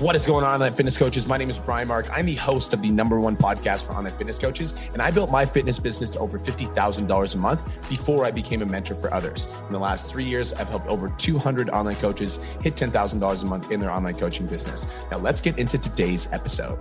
What is going on, online fitness coaches? My name is Brian Mark. I'm the host of the number one podcast for online fitness coaches, and I built my fitness business to over $50,000 a month before I became a mentor for others. In the last three years, I've helped over 200 online coaches hit $10,000 a month in their online coaching business. Now, let's get into today's episode.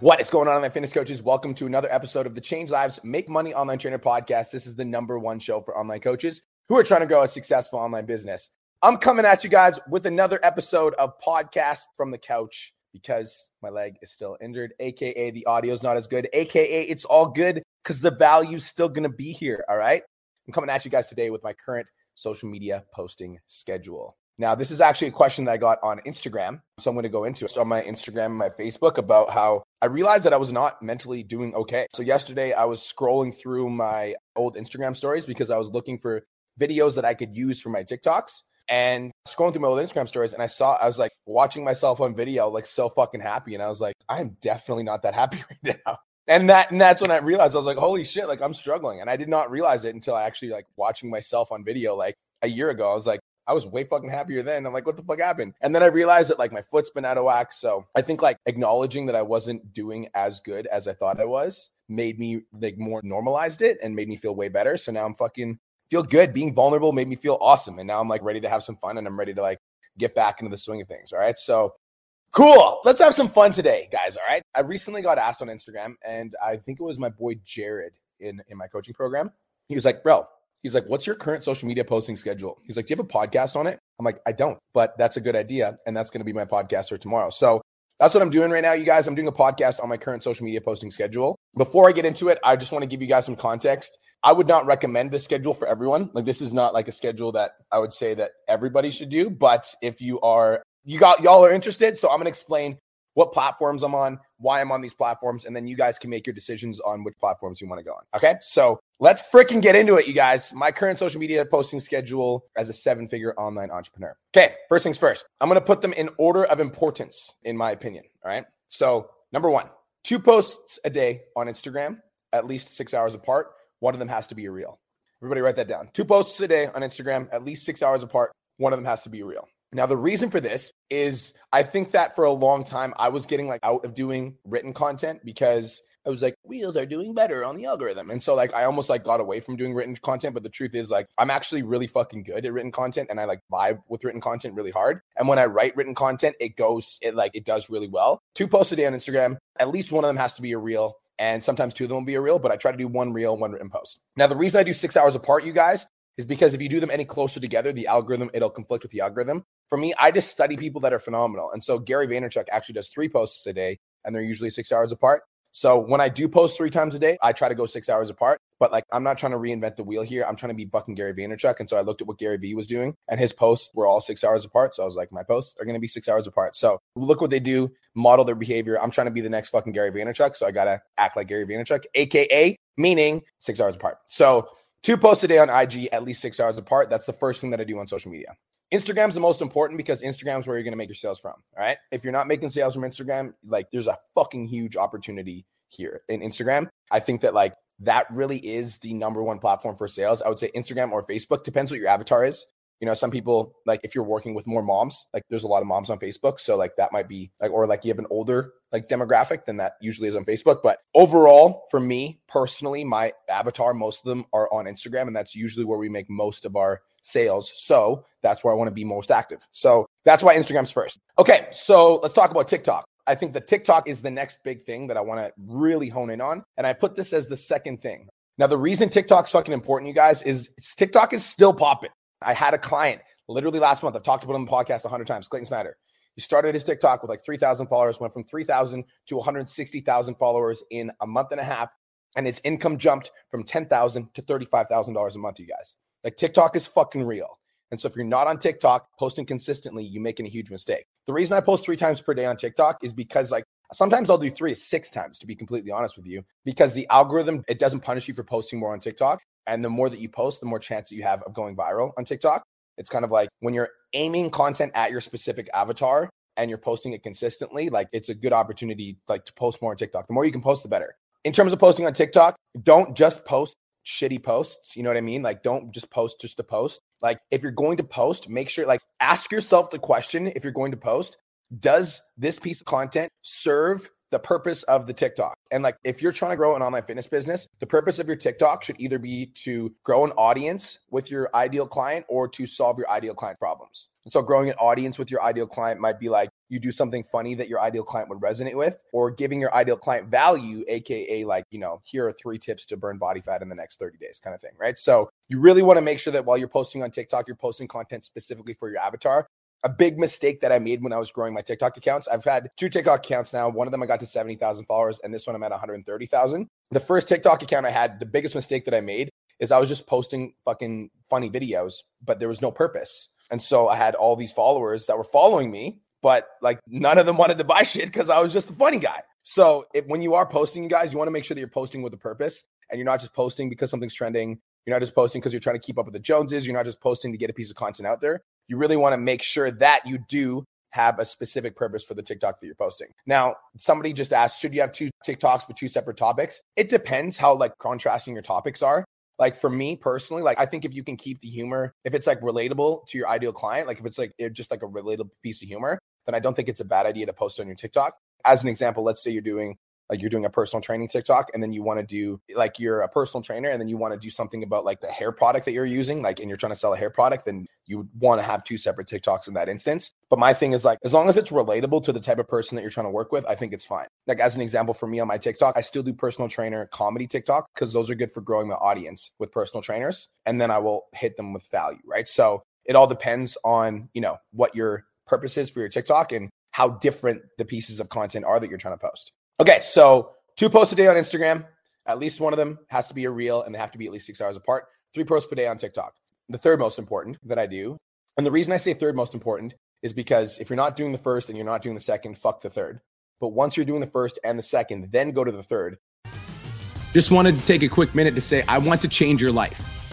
What is going on, online fitness coaches? Welcome to another episode of the Change Lives Make Money Online Trainer podcast. This is the number one show for online coaches who are trying to grow a successful online business. I'm coming at you guys with another episode of Podcast from the Couch because my leg is still injured, aka the audio's not as good, aka it's all good because the value's still gonna be here. All right. I'm coming at you guys today with my current social media posting schedule. Now, this is actually a question that I got on Instagram. So I'm going to go into it on my Instagram and my Facebook about how I realized that I was not mentally doing okay. So yesterday I was scrolling through my old Instagram stories because I was looking for videos that I could use for my TikToks and scrolling through my old Instagram stories, and I saw I was like watching myself on video, like so fucking happy, and I was like, I am definitely not that happy right now. And that and that's when I realized I was like, holy shit, like I'm struggling, and I did not realize it until I actually like watching myself on video like a year ago. I was like, I was way fucking happier then. I'm like, what the fuck happened? And then I realized that like my foot's been out of whack. So I think like acknowledging that I wasn't doing as good as I thought I was made me like more normalized it and made me feel way better. So now I'm fucking feel good. Being vulnerable made me feel awesome. And now I'm like ready to have some fun and I'm ready to like get back into the swing of things. All right. So cool. Let's have some fun today, guys. All right. I recently got asked on Instagram and I think it was my boy Jared in, in my coaching program. He was like, bro, he's like, what's your current social media posting schedule? He's like, do you have a podcast on it? I'm like, I don't, but that's a good idea. And that's going to be my podcast for tomorrow. So that's what I'm doing right now, you guys. I'm doing a podcast on my current social media posting schedule. Before I get into it, I just want to give you guys some context. I would not recommend this schedule for everyone. Like this is not like a schedule that I would say that everybody should do. But if you are, you got y'all are interested, so I'm gonna explain what platforms I'm on, why I'm on these platforms, and then you guys can make your decisions on which platforms you want to go on. Okay, so let's freaking get into it, you guys. My current social media posting schedule as a seven-figure online entrepreneur. Okay, first things first. I'm gonna put them in order of importance, in my opinion. All right. So number one, two posts a day on Instagram, at least six hours apart one of them has to be a reel. Everybody write that down. Two posts a day on Instagram, at least six hours apart. One of them has to be a reel. Now, the reason for this is I think that for a long time I was getting like out of doing written content because I was like, reels are doing better on the algorithm. And so like I almost like got away from doing written content. But the truth is like I'm actually really fucking good at written content and I like vibe with written content really hard. And when I write written content, it goes, it like it does really well. Two posts a day on Instagram, at least one of them has to be a reel and sometimes two of them will be a reel, but I try to do one reel, one written post. Now, the reason I do six hours apart, you guys, is because if you do them any closer together, the algorithm, it'll conflict with the algorithm. For me, I just study people that are phenomenal. And so Gary Vaynerchuk actually does three posts a day, and they're usually six hours apart. So when I do post three times a day, I try to go six hours apart. But like, I'm not trying to reinvent the wheel here. I'm trying to be fucking Gary Vaynerchuk. And so I looked at what Gary Vee was doing, and his posts were all six hours apart. So I was like, my posts are going to be six hours apart. So look what they do, model their behavior. I'm trying to be the next fucking Gary Vaynerchuk. So I got to act like Gary Vaynerchuk, AKA meaning six hours apart. So two posts a day on IG, at least six hours apart. That's the first thing that I do on social media. Instagram's the most important because Instagram's where you're going to make your sales from. All right. If you're not making sales from Instagram, like there's a fucking huge opportunity here in Instagram. I think that like that really is the number one platform for sales. I would say Instagram or Facebook depends what your avatar is. You know, some people like if you're working with more moms, like there's a lot of moms on Facebook, so like that might be like or like you have an older like demographic, then that usually is on Facebook. But overall, for me personally, my avatar, most of them are on Instagram, and that's usually where we make most of our sales. So that's where I want to be most active. So that's why Instagram's first. Okay, so let's talk about TikTok. I think the TikTok is the next big thing that I want to really hone in on. And I put this as the second thing. Now, the reason TikTok's fucking important, you guys, is TikTok is still popping. I had a client literally last month. I've talked about him on the podcast 100 times, Clayton Snyder. He started his TikTok with like 3,000 followers, went from 3,000 to 160,000 followers in a month and a half. And his income jumped from 10,000 to $35,000 a month, you guys. Like TikTok is fucking real. And so if you're not on TikTok posting consistently, you're making a huge mistake. The reason I post three times per day on TikTok is because like sometimes I'll do three to six times to be completely honest with you, because the algorithm it doesn't punish you for posting more on TikTok. And the more that you post, the more chance that you have of going viral on TikTok. It's kind of like when you're aiming content at your specific avatar and you're posting it consistently, like it's a good opportunity like to post more on TikTok. The more you can post, the better. In terms of posting on TikTok, don't just post shitty posts. You know what I mean? Like, don't just post just to post. Like, if you're going to post, make sure, like, ask yourself the question if you're going to post, does this piece of content serve the purpose of the TikTok. And like if you're trying to grow an online fitness business, the purpose of your TikTok should either be to grow an audience with your ideal client or to solve your ideal client problems. And so growing an audience with your ideal client might be like you do something funny that your ideal client would resonate with or giving your ideal client value aka like, you know, here are three tips to burn body fat in the next 30 days kind of thing, right? So you really want to make sure that while you're posting on TikTok, you're posting content specifically for your avatar a big mistake that I made when I was growing my TikTok accounts. I've had two TikTok accounts now. One of them I got to 70,000 followers, and this one I'm at 130,000. The first TikTok account I had, the biggest mistake that I made is I was just posting fucking funny videos, but there was no purpose. And so I had all these followers that were following me, but like none of them wanted to buy shit because I was just a funny guy. So if, when you are posting, you guys, you want to make sure that you're posting with a purpose and you're not just posting because something's trending. You're not just posting because you're trying to keep up with the Joneses. You're not just posting to get a piece of content out there you really want to make sure that you do have a specific purpose for the TikTok that you're posting. Now, somebody just asked, should you have two TikToks with two separate topics? It depends how like contrasting your topics are. Like for me personally, like I think if you can keep the humor, if it's like relatable to your ideal client, like if it's like just like a relatable piece of humor, then I don't think it's a bad idea to post on your TikTok. As an example, let's say you're doing like you're doing a personal training TikTok and then you want to do like you're a personal trainer and then you want to do something about like the hair product that you're using, like and you're trying to sell a hair product, then you would want to have two separate TikToks in that instance. But my thing is like as long as it's relatable to the type of person that you're trying to work with, I think it's fine. Like as an example for me on my TikTok, I still do personal trainer comedy TikTok because those are good for growing my audience with personal trainers. And then I will hit them with value, right? So it all depends on, you know, what your purpose is for your TikTok and how different the pieces of content are that you're trying to post. Okay, so two posts a day on Instagram. At least one of them has to be a reel and they have to be at least six hours apart. Three posts per day on TikTok. The third most important that I do, and the reason I say third most important is because if you're not doing the first and you're not doing the second, fuck the third. But once you're doing the first and the second, then go to the third. Just wanted to take a quick minute to say, I want to change your life.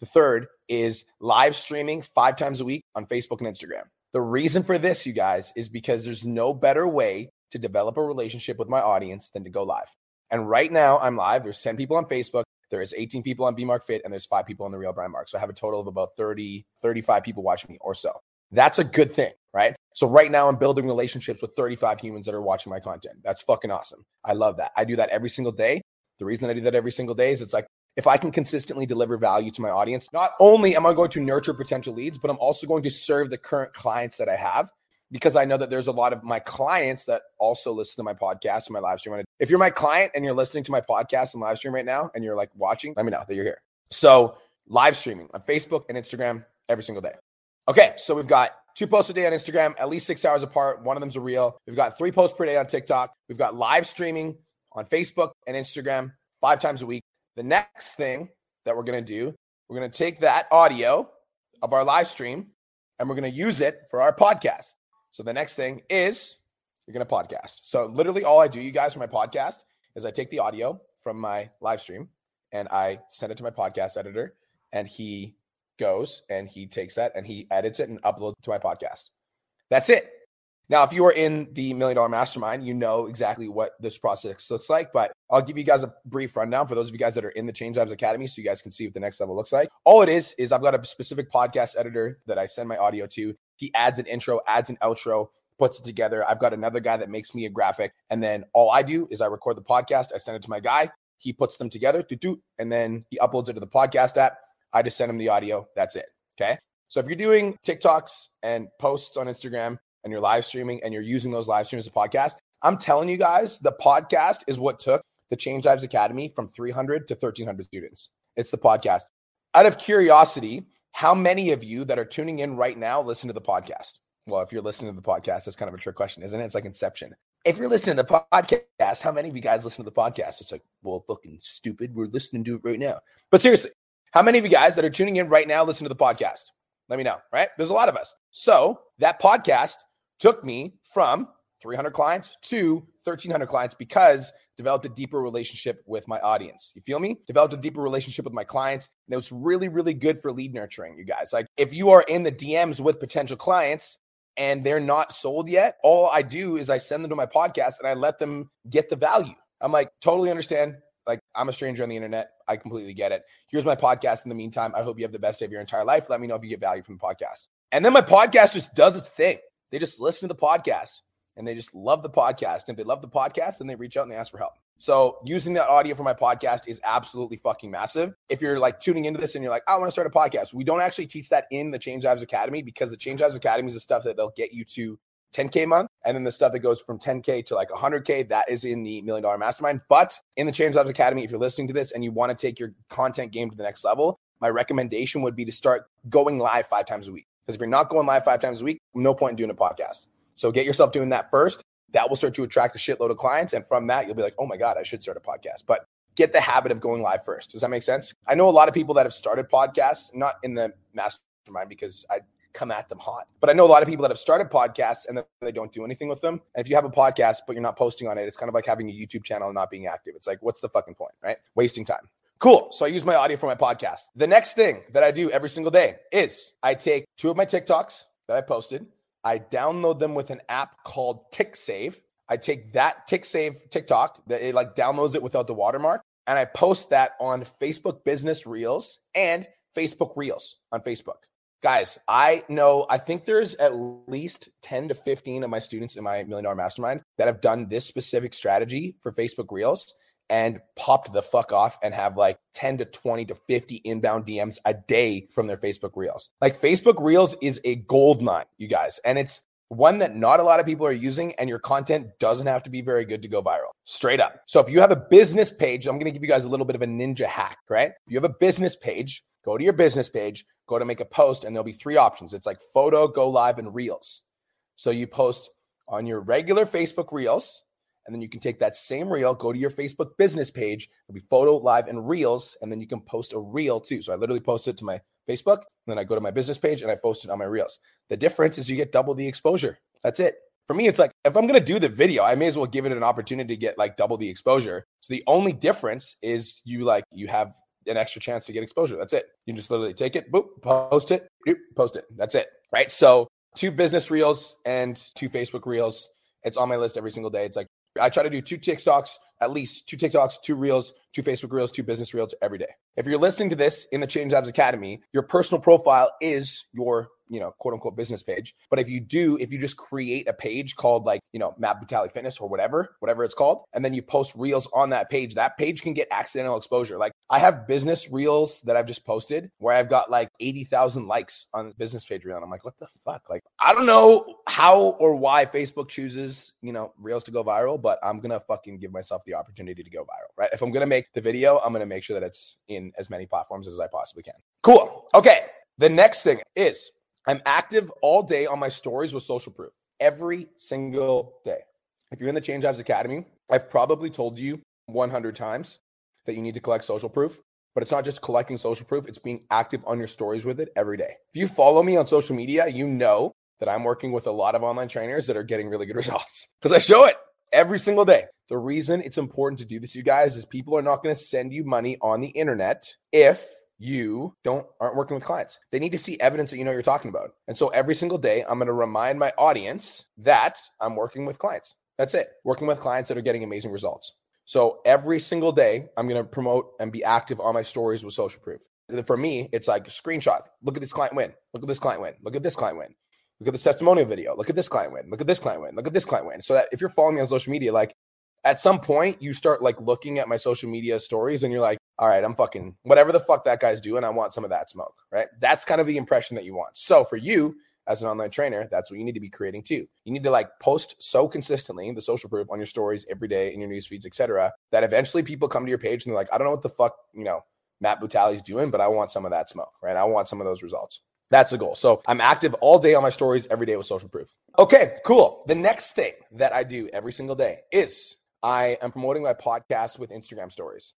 The third is live streaming five times a week on Facebook and Instagram. The reason for this, you guys, is because there's no better way to develop a relationship with my audience than to go live. And right now, I'm live. There's 10 people on Facebook. There is 18 people on BMark Fit, and there's five people on the Real Brian Mark. So I have a total of about 30, 35 people watching me or so. That's a good thing, right? So right now, I'm building relationships with 35 humans that are watching my content. That's fucking awesome. I love that. I do that every single day. The reason I do that every single day is it's like if I can consistently deliver value to my audience, not only am I going to nurture potential leads, but I'm also going to serve the current clients that I have because I know that there's a lot of my clients that also listen to my podcast and my live stream. If you're my client and you're listening to my podcast and live stream right now and you're like watching, let me know that you're here. So, live streaming on Facebook and Instagram every single day. Okay, so we've got two posts a day on Instagram, at least six hours apart. One of them's a reel. We've got three posts per day on TikTok. We've got live streaming on Facebook and Instagram five times a week. The next thing that we're going to do, we're going to take that audio of our live stream and we're going to use it for our podcast. So the next thing is you're going to podcast. So literally all I do, you guys, for my podcast is I take the audio from my live stream and I send it to my podcast editor and he goes and he takes that and he edits it and uploads to my podcast. That's it. Now, if you are in the million dollar mastermind, you know exactly what this process looks like, but I'll give you guys a brief rundown for those of you guys that are in the Change Lives Academy so you guys can see what the next level looks like. All it is, is I've got a specific podcast editor that I send my audio to. He adds an intro, adds an outro, puts it together. I've got another guy that makes me a graphic. And then all I do is I record the podcast, I send it to my guy. He puts them together, and then he uploads it to the podcast app. I just send him the audio. That's it. Okay. So if you're doing TikToks and posts on Instagram, and you're live streaming and you're using those live streams as a podcast, I'm telling you guys, the podcast is what took the Change Lives Academy from 300 to 1300 students. It's the podcast. Out of curiosity, how many of you that are tuning in right now listen to the podcast? Well, if you're listening to the podcast, that's kind of a trick question, isn't it? It's like Inception. If you're listening to the podcast, how many of you guys listen to the podcast? It's like, well, fucking stupid. We're listening to it right now. But seriously, how many of you guys that are tuning in right now listen to the podcast? Let me know, right? There's a lot of us. So that podcast took me from 300 clients to 1300 clients because developed a deeper relationship with my audience. You feel me? Developed a deeper relationship with my clients. And it's really, really good for lead nurturing, you guys. Like if you are in the DMs with potential clients and they're not sold yet, all I do is I send them to my podcast and I let them get the value. I'm like, totally understand. Like, I'm a stranger on the internet. I completely get it. Here's my podcast in the meantime. I hope you have the best day of your entire life. Let me know if you get value from the podcast. And then my podcast just does its thing. They just listen to the podcast and they just love the podcast. And if they love the podcast, then they reach out and they ask for help. So using that audio for my podcast is absolutely fucking massive. If you're like tuning into this and you're like, I want to start a podcast, we don't actually teach that in the Change Lives Academy because the Change Lives Academy is the stuff that they'll get you to 10K a month. And then the stuff that goes from 10K to like 100K, that is in the Million Dollar Mastermind. But in the Change Lives Academy, if you're listening to this and you want to take your content game to the next level, my recommendation would be to start going live five times a week. Because if you're not going live five times a week, no point in doing a podcast. So get yourself doing that first. That will start to attract a shitload of clients. And from that, you'll be like, oh my God, I should start a podcast. But get the habit of going live first. Does that make sense? I know a lot of people that have started podcasts, not in the mastermind because I come at them hot. But I know a lot of people that have started podcasts and then they don't do anything with them. And if you have a podcast but you're not posting on it, it's kind of like having a YouTube channel and not being active. It's like, what's the fucking point, right? Wasting time. Cool. So I use my audio for my podcast. The next thing that I do every single day is I take two of my TikToks that I posted, I download them with an app called TickSave. I take that TickSave TikTok that it like downloads it without the watermark, and I post that on Facebook Business Reels and Facebook Reels on Facebook. Guys, I know, I think there's at least 10 to 15 of my students in my million dollar mastermind that have done this specific strategy for Facebook Reels and popped the fuck off and have like 10 to 20 to 50 inbound DMs a day from their Facebook Reels. Like Facebook Reels is a gold mine, you guys. And it's one that not a lot of people are using, and your content doesn't have to be very good to go viral. Straight up. So if you have a business page, I'm going to give you guys a little bit of a ninja hack, right? If you have a business page, go to your business page, go to make a post, and there'll be three options. It's like photo, go live, and reels. So you post on your regular Facebook Reels, and then you can take that same reel, go to your Facebook business page, it'll be photo, live, and reels, and then you can post a reel too. So I literally post it to my Facebook, and then I go to my business page and I post it on my reels. The difference is you get double the exposure. That's it. For me, it's like if I'm gonna do the video, I may as well give it an opportunity to get like double the exposure. So the only difference is you like you have an extra chance to get exposure. That's it. You just literally take it, boop, post it, boop, post it. That's it. Right. So two business reels and two Facebook reels. It's on my list every single day. It's like I try to do two TikToks, at least two TikToks, two reels, two Facebook reels, two business reels every day. If you're listening to this in the Change Lives Academy, your personal profile is your you know, quote unquote business page. But if you do, if you just create a page called like, you know, Matt Butali Fitness or whatever, whatever it's called, and then you post reels on that page, that page can get accidental exposure. Like I have business reels that I've just posted where I've got like 80,000 likes on the business page reel. And I'm like, what the fuck? Like, I don't know how or why Facebook chooses, you know, reels to go viral, but I'm going to fucking give myself the opportunity to go viral, right? If I'm going to make the video, I'm going to make sure that it's in as many platforms as I possibly can. Cool. Okay. The next thing is I'm active all day on my stories with social proof every single day. If you're in the Change Jobs Academy, I've probably told you 100 times that you need to collect social proof, but it's not just collecting social proof, it's being active on your stories with it every day. If you follow me on social media, you know that I'm working with a lot of online trainers that are getting really good results because I show it every single day. The reason it's important to do this, you guys, is people are not going to send you money on the internet if you don't aren't working with clients. They need to see evidence that you know you're talking about. And so every single day, I'm going to remind my audience that I'm working with clients. That's it. Working with clients that are getting amazing results. So every single day, I'm going to promote and be active on my stories with social proof. For me, it's like screenshot. Look at this client win. Look at this client win. Look at this client win. Look at this testimonial video. Look at this client win. Look at this client win. Look at this client win. So that if you're following me on social media, like at some point you start like looking at my social media stories and you're like, all right, I'm fucking whatever the fuck that guy's doing. I want some of that smoke, right? That's kind of the impression that you want. So for you as an online trainer, that's what you need to be creating too. You need to like post so consistently the social proof on your stories every day in your news feeds, etc., that eventually people come to your page and they're like, I don't know what the fuck, you know, Matt Butali's doing, but I want some of that smoke, right? I want some of those results. That's the goal. So I'm active all day on my stories every day with social proof. Okay, cool. The next thing that I do every single day is I am promoting my podcast with Instagram stories.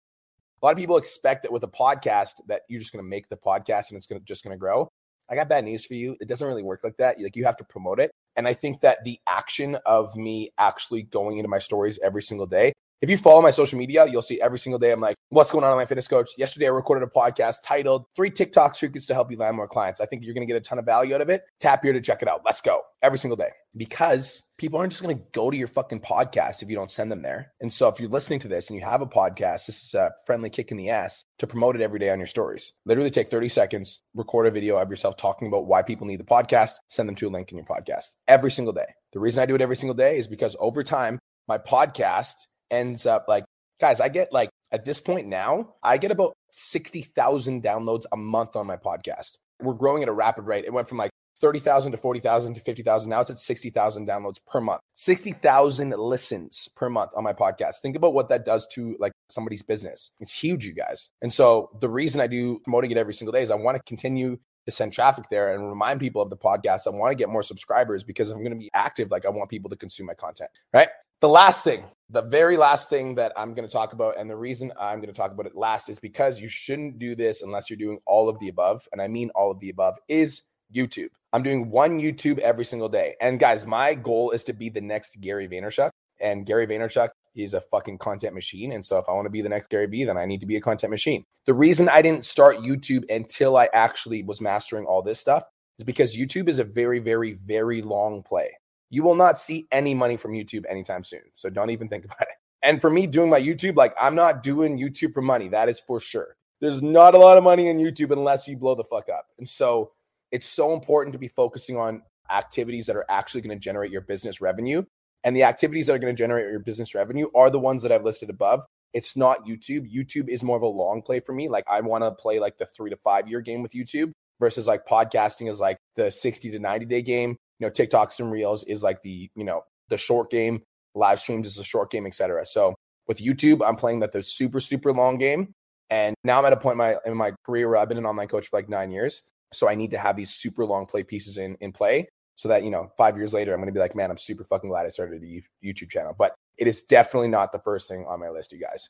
A lot of people expect that with a podcast that you're just going to make the podcast and it's going to just going to grow. I got bad news for you. It doesn't really work like that. Like you have to promote it. And I think that the action of me actually going into my stories every single day if you follow my social media, you'll see every single day I'm like, what's going on on my fitness coach? Yesterday, I recorded a podcast titled Three TikTok Secrets to Help You Land More Clients. I think you're going to get a ton of value out of it. Tap here to check it out. Let's go every single day because people aren't just going to go to your fucking podcast if you don't send them there. And so if you're listening to this and you have a podcast, this is a friendly kick in the ass to promote it every day on your stories. Literally take 30 seconds, record a video of yourself talking about why people need the podcast, send them to a link in your podcast every single day. The reason I do it every single day is because over time, my podcast ends up like, guys, I get like at this point now, I get about 60,000 downloads a month on my podcast. We're growing at a rapid rate. It went from like 30,000 to 40,000 to 50,000. Now it's at 60,000 downloads per month, 60,000 listens per month on my podcast. Think about what that does to like somebody's business. It's huge, you guys. And so the reason I do promoting it every single day is I want to continue to send traffic there and remind people of the podcast. I want to get more subscribers because I'm going to be active. Like I want people to consume my content, right? The last thing, the very last thing that I'm going to talk about, and the reason I'm going to talk about it last is because you shouldn't do this unless you're doing all of the above. And I mean all of the above is YouTube. I'm doing one YouTube every single day. And guys, my goal is to be the next Gary Vaynerchuk. And Gary Vaynerchuk is a fucking content machine. And so if I want to be the next Gary Vee, then I need to be a content machine. The reason I didn't start YouTube until I actually was mastering all this stuff is because YouTube is a very, very, very long play you will not see any money from YouTube anytime soon. So don't even think about it. And for me doing my YouTube, like I'm not doing YouTube for money. That is for sure. There's not a lot of money in YouTube unless you blow the fuck up. And so it's so important to be focusing on activities that are actually going to generate your business revenue. And the activities that are going to generate your business revenue are the ones that I've listed above. It's not YouTube. YouTube is more of a long play for me. Like I want to play like the three to five year game with YouTube versus like podcasting is like the 60 to 90 day game you know, TikToks and Reels is like the, you know, the short game, live streams is a short game, etc. So with YouTube, I'm playing that the super, super long game. And now I'm at a point in my in my career where I've been an online coach for like nine years. So I need to have these super long play pieces in in play so that you know five years later I'm gonna be like, man, I'm super fucking glad I started a YouTube channel. But it is definitely not the first thing on my list, you guys.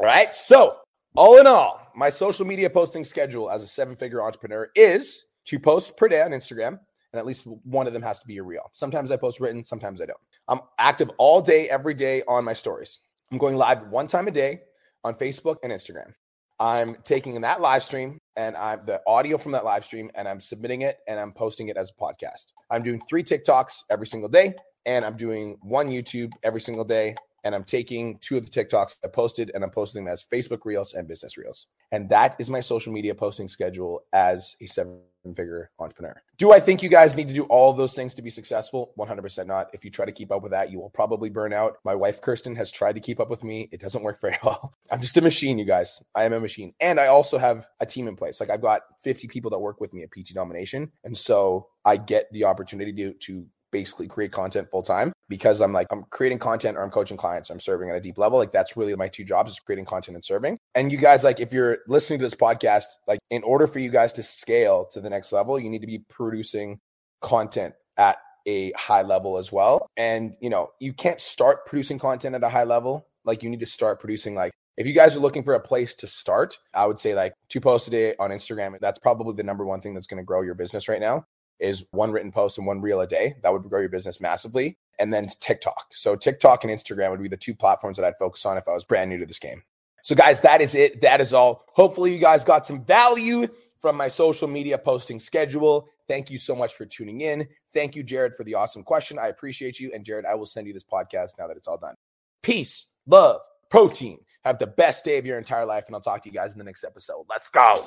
All right. So all in all, my social media posting schedule as a seven figure entrepreneur is to post per day on Instagram, and at least one of them has to be a reel. Sometimes I post written, sometimes I don't. I'm active all day, every day on my stories. I'm going live one time a day on Facebook and Instagram. I'm taking that live stream and I'm the audio from that live stream and I'm submitting it and I'm posting it as a podcast. I'm doing three TikToks every single day and I'm doing one YouTube every single day and I'm taking two of the TikToks I posted and I'm posting them as Facebook Reels and Business Reels. And that is my social media posting schedule as a seven figure entrepreneur. Do I think you guys need to do all of those things to be successful? 100% not. If you try to keep up with that, you will probably burn out. My wife, Kirsten, has tried to keep up with me. It doesn't work very well. I'm just a machine, you guys. I am a machine. And I also have a team in place. Like I've got 50 people that work with me at PT Domination. And so I get the opportunity to, to basically create content full time because I'm like, I'm creating content or I'm coaching clients. I'm serving at a deep level. Like that's really my two jobs is creating content and serving. And you guys, like, if you're listening to this podcast, like, in order for you guys to scale to the next level, you need to be producing content at a high level as well. And, you know, you can't start producing content at a high level. Like, you need to start producing, like, if you guys are looking for a place to start, I would say like two posts a day on Instagram. That's probably the number one thing that's going to grow your business right now is one written post and one reel a day. That would grow your business massively. And then TikTok. So TikTok and Instagram would be the two platforms that I'd focus on if I was brand new to this game. So, guys, that is it. That is all. Hopefully, you guys got some value from my social media posting schedule. Thank you so much for tuning in. Thank you, Jared, for the awesome question. I appreciate you. And, Jared, I will send you this podcast now that it's all done. Peace, love, protein. Have the best day of your entire life. And I'll talk to you guys in the next episode. Let's go.